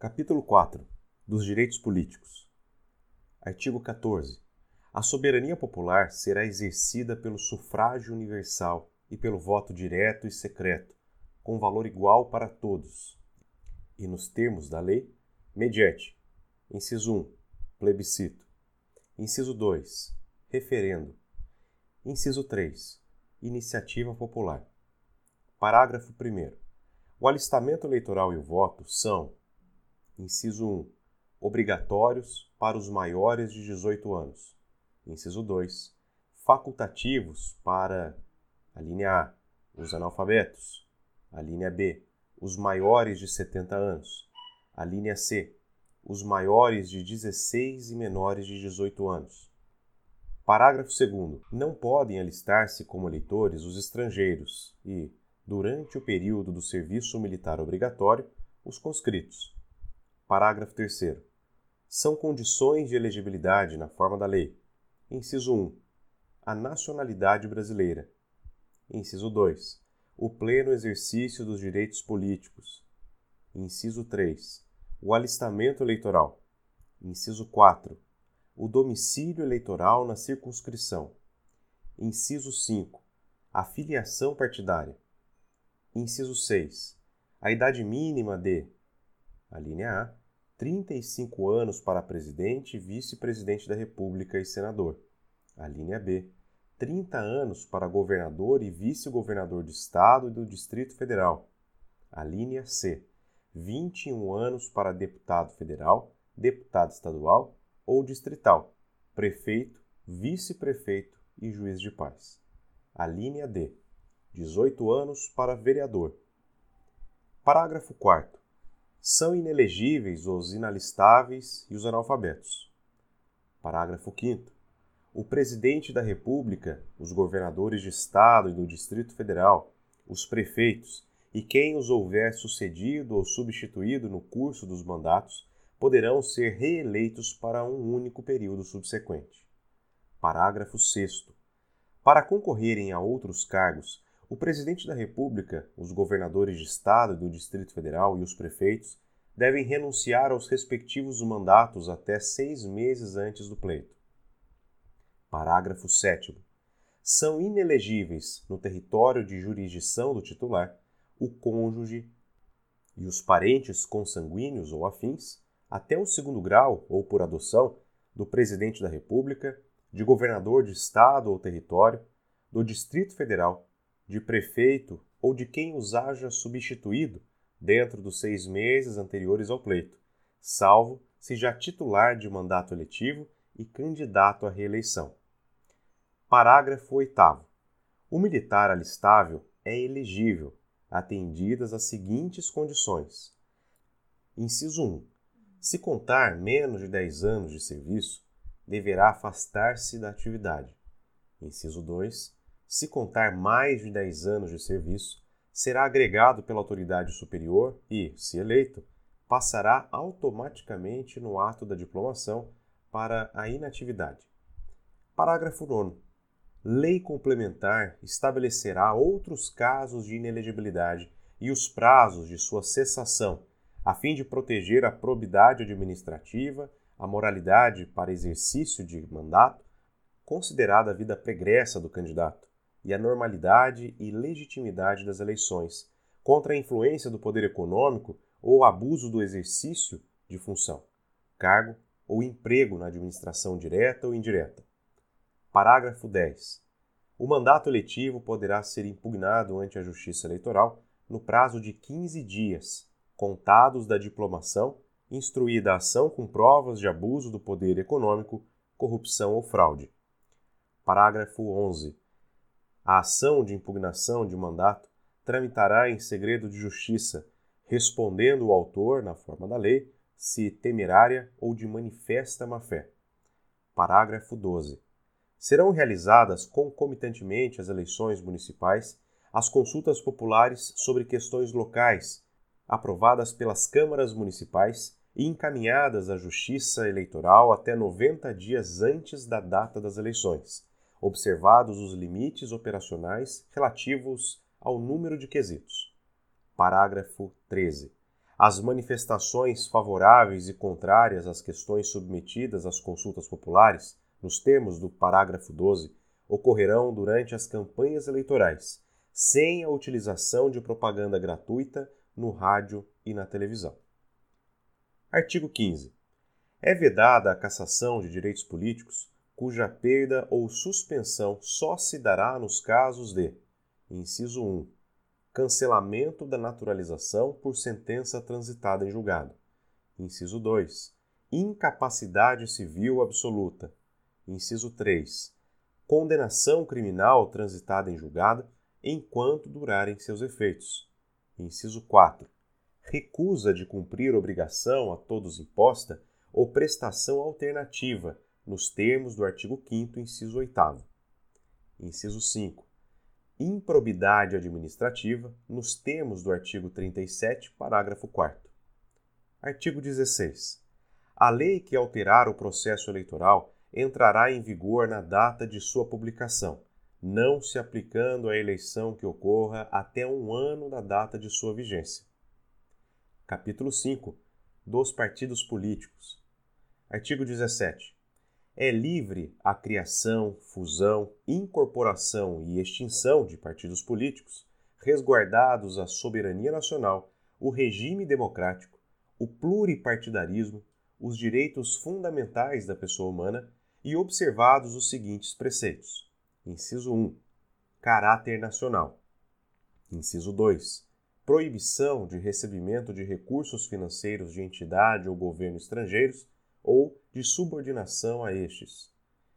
Capítulo 4 dos Direitos Políticos. Artigo 14. A soberania popular será exercida pelo sufrágio universal e pelo voto direto e secreto, com valor igual para todos, e nos termos da lei, mediante: inciso 1, plebiscito, inciso 2, referendo, inciso 3, iniciativa popular. Parágrafo 1. O alistamento eleitoral e o voto são: inciso 1, obrigatórios para os maiores de 18 anos. Inciso 2, facultativos para a linha A, os analfabetos. A linha B, os maiores de 70 anos. A linha C, os maiores de 16 e menores de 18 anos. Parágrafo 2. Não podem alistar-se como eleitores os estrangeiros e, durante o período do serviço militar obrigatório, os conscritos. Parágrafo 3. São condições de elegibilidade na forma da lei. Inciso 1. A nacionalidade brasileira. Inciso 2. O pleno exercício dos direitos políticos. Inciso 3. O alistamento eleitoral. Inciso 4. O domicílio eleitoral na circunscrição. Inciso 5. A filiação partidária. Inciso 6. A idade mínima de. A linha A. 35 anos para presidente, vice-presidente da República e senador. A linha B 30 anos para governador e vice-governador de Estado e do Distrito Federal. A linha C. 21 anos para deputado federal, deputado estadual ou distrital, prefeito, vice-prefeito e juiz de paz. A linha D. 18 anos para vereador. Parágrafo 4. São inelegíveis os inalistáveis e os analfabetos. Parágrafo 5 o presidente da República, os governadores de Estado e do Distrito Federal, os prefeitos e quem os houver sucedido ou substituído no curso dos mandatos poderão ser reeleitos para um único período subsequente. Parágrafo 6. Para concorrerem a outros cargos, o presidente da República, os governadores de Estado e do Distrito Federal e os prefeitos devem renunciar aos respectivos mandatos até seis meses antes do pleito. Parágrafo 7. São inelegíveis no território de jurisdição do titular o cônjuge e os parentes consanguíneos ou afins, até o segundo grau ou por adoção, do presidente da República, de governador de estado ou território, do Distrito Federal, de prefeito ou de quem os haja substituído dentro dos seis meses anteriores ao pleito, salvo se já titular de mandato eletivo e candidato à reeleição. Parágrafo 8. O militar alistável é elegível, atendidas as seguintes condições. Inciso 1. Se contar menos de 10 anos de serviço, deverá afastar-se da atividade. Inciso 2. Se contar mais de 10 anos de serviço, será agregado pela autoridade superior e, se eleito, passará automaticamente no ato da diplomação para a inatividade. Parágrafo 9. Lei complementar estabelecerá outros casos de inelegibilidade e os prazos de sua cessação, a fim de proteger a probidade administrativa, a moralidade para exercício de mandato, considerada a vida pregressa do candidato, e a normalidade e legitimidade das eleições, contra a influência do poder econômico ou abuso do exercício de função, cargo ou emprego na administração direta ou indireta. Parágrafo 10. O mandato eletivo poderá ser impugnado ante a Justiça Eleitoral no prazo de 15 dias, contados da diplomação, instruída a ação com provas de abuso do poder econômico, corrupção ou fraude. Parágrafo 11. A ação de impugnação de mandato tramitará em segredo de justiça, respondendo o autor, na forma da lei, se temerária ou de manifesta má-fé. Parágrafo 12 serão realizadas concomitantemente às eleições municipais as consultas populares sobre questões locais, aprovadas pelas câmaras municipais e encaminhadas à Justiça Eleitoral até 90 dias antes da data das eleições, observados os limites operacionais relativos ao número de quesitos. Parágrafo 13. As manifestações favoráveis e contrárias às questões submetidas às consultas populares, nos termos do parágrafo 12, ocorrerão durante as campanhas eleitorais, sem a utilização de propaganda gratuita no rádio e na televisão. Artigo 15. É vedada a cassação de direitos políticos cuja perda ou suspensão só se dará nos casos de: inciso 1. Cancelamento da naturalização por sentença transitada em julgado. Inciso 2. Incapacidade civil absoluta. Inciso 3. Condenação criminal transitada em julgado enquanto durarem seus efeitos. Inciso 4. Recusa de cumprir obrigação a todos imposta ou prestação alternativa nos termos do artigo 5 inciso 8 Inciso 5. Improbidade administrativa nos termos do artigo 37, parágrafo 4 Artigo 16. A lei que alterar o processo eleitoral entrará em vigor na data de sua publicação, não se aplicando à eleição que ocorra até um ano da data de sua vigência. Capítulo 5 dos partidos políticos. Artigo 17 é livre a criação, fusão, incorporação e extinção de partidos políticos, resguardados a soberania nacional, o regime democrático, o pluripartidarismo, os direitos fundamentais da pessoa humana e observados os seguintes preceitos: inciso 1, caráter nacional. Inciso 2, proibição de recebimento de recursos financeiros de entidade ou governo estrangeiros ou de subordinação a estes.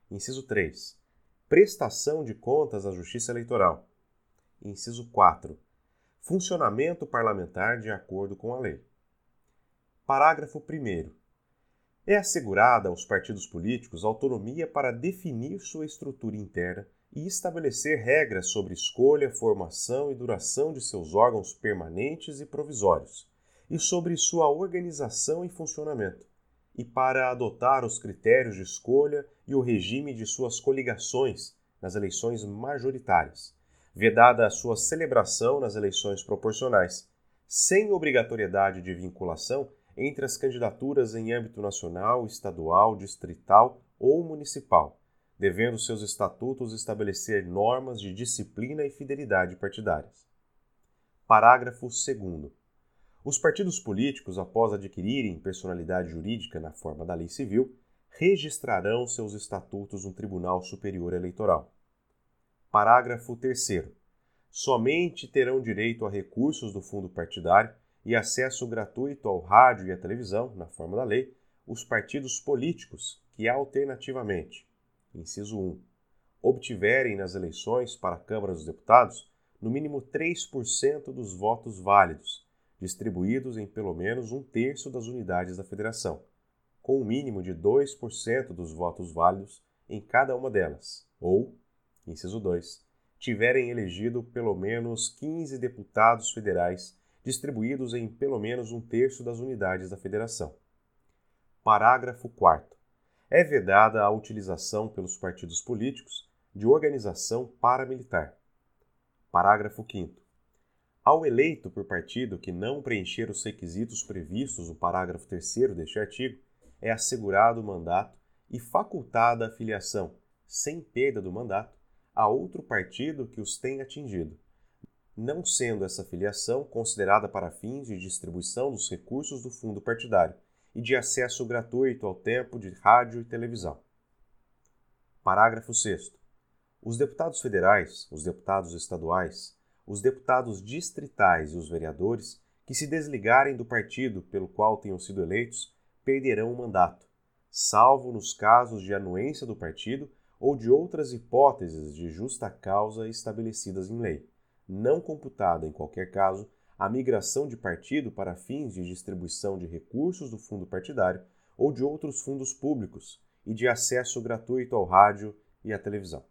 Inciso 3. Prestação de contas à Justiça Eleitoral. Inciso 4. Funcionamento parlamentar de acordo com a lei. Parágrafo 1. É assegurada aos partidos políticos autonomia para definir sua estrutura interna e estabelecer regras sobre escolha, formação e duração de seus órgãos permanentes e provisórios, e sobre sua organização e funcionamento, e para adotar os critérios de escolha e o regime de suas coligações nas eleições majoritárias, vedada a sua celebração nas eleições proporcionais, sem obrigatoriedade de vinculação entre as candidaturas em âmbito nacional, estadual, distrital ou municipal, devendo seus estatutos estabelecer normas de disciplina e fidelidade partidárias. Parágrafo 2 os partidos políticos, após adquirirem personalidade jurídica na forma da lei civil, registrarão seus estatutos no Tribunal Superior Eleitoral. Parágrafo 3. Somente terão direito a recursos do fundo partidário e acesso gratuito ao rádio e à televisão, na forma da lei, os partidos políticos que, alternativamente, inciso 1, obtiverem nas eleições para a Câmara dos Deputados no mínimo 3% dos votos válidos distribuídos em pelo menos um terço das unidades da federação, com um mínimo de 2% dos votos válidos em cada uma delas, ou, inciso 2, tiverem elegido pelo menos 15 deputados federais distribuídos em pelo menos um terço das unidades da federação. Parágrafo 4. É vedada a utilização pelos partidos políticos de organização paramilitar. Parágrafo 5. Ao eleito por partido que não preencher os requisitos previstos no parágrafo 3 deste artigo, é assegurado o mandato e facultada a filiação, sem perda do mandato, a outro partido que os tenha atingido, não sendo essa filiação considerada para fins de distribuição dos recursos do fundo partidário e de acesso gratuito ao tempo de rádio e televisão. Parágrafo 6. Os deputados federais, os deputados estaduais, os deputados distritais e os vereadores que se desligarem do partido pelo qual tenham sido eleitos perderão o mandato, salvo nos casos de anuência do partido ou de outras hipóteses de justa causa estabelecidas em lei, não computada, em qualquer caso, a migração de partido para fins de distribuição de recursos do fundo partidário ou de outros fundos públicos e de acesso gratuito ao rádio e à televisão.